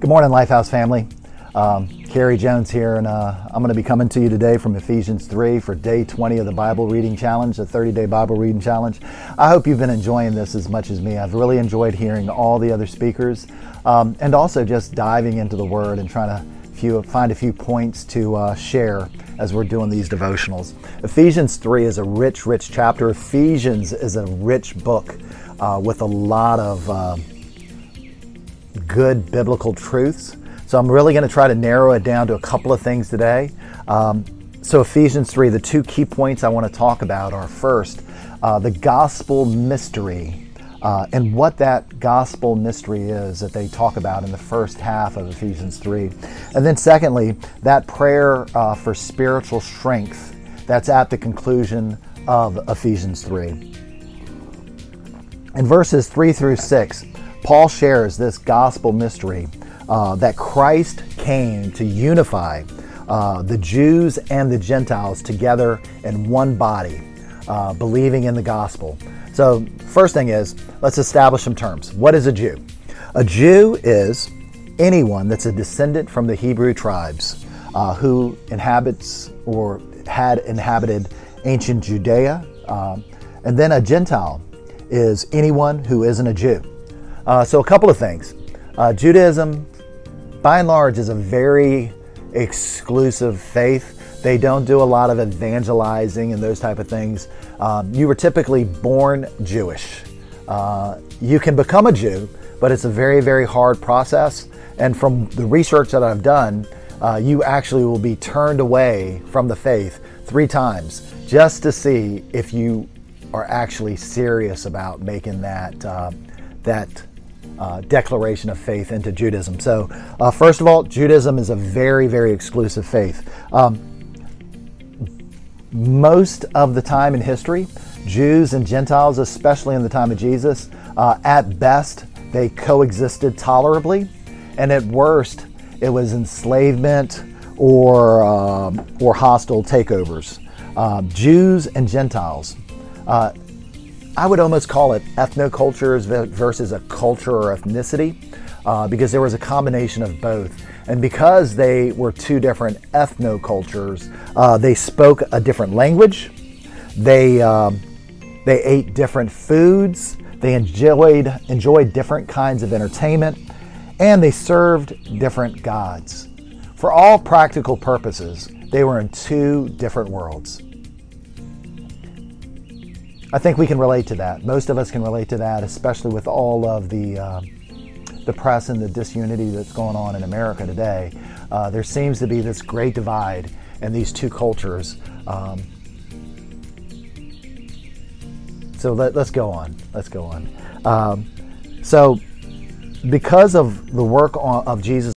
Good morning, Lifehouse family. Um, Carrie Jones here, and uh, I'm going to be coming to you today from Ephesians 3 for day 20 of the Bible Reading Challenge, the 30 day Bible Reading Challenge. I hope you've been enjoying this as much as me. I've really enjoyed hearing all the other speakers um, and also just diving into the Word and trying to few, find a few points to uh, share as we're doing these devotionals. Ephesians 3 is a rich, rich chapter. Ephesians is a rich book uh, with a lot of uh, good biblical truths. So I'm really going to try to narrow it down to a couple of things today. Um, so, Ephesians 3, the two key points I want to talk about are first, uh, the gospel mystery uh, and what that gospel mystery is that they talk about in the first half of Ephesians 3. And then, secondly, that prayer uh, for spiritual strength that's at the conclusion of Ephesians 3. In verses 3 through 6, Paul shares this gospel mystery uh, that Christ came to unify uh, the Jews and the Gentiles together in one body, uh, believing in the gospel. So, first thing is, let's establish some terms. What is a Jew? A Jew is anyone that's a descendant from the Hebrew tribes uh, who inhabits or had inhabited ancient Judea. Um, and then a Gentile is anyone who isn't a Jew. Uh, so, a couple of things. Uh, Judaism, by and large, is a very exclusive faith. They don't do a lot of evangelizing and those type of things. Um, you were typically born Jewish. Uh, you can become a Jew, but it's a very, very hard process. And from the research that I've done, uh, you actually will be turned away from the faith three times just to see if you are actually serious about making that uh, that uh, declaration of faith into Judaism. So, uh, first of all, Judaism is a very, very exclusive faith. Um, most of the time in history, Jews and Gentiles, especially in the time of Jesus, uh, at best, they coexisted tolerably, and at worst, it was enslavement or, um, or hostile takeovers. Uh, Jews and Gentiles uh, I would almost call it ethnocultures versus a culture or ethnicity uh, because there was a combination of both. And because they were two different ethnocultures, uh, they spoke a different language, they, um, they ate different foods, they enjoyed, enjoyed different kinds of entertainment, and they served different gods. For all practical purposes, they were in two different worlds. I think we can relate to that. Most of us can relate to that, especially with all of the uh, the press and the disunity that's going on in America today. Uh, there seems to be this great divide in these two cultures. Um, so let, us go on. Let's go on. Um, so, because of the work on, of Jesus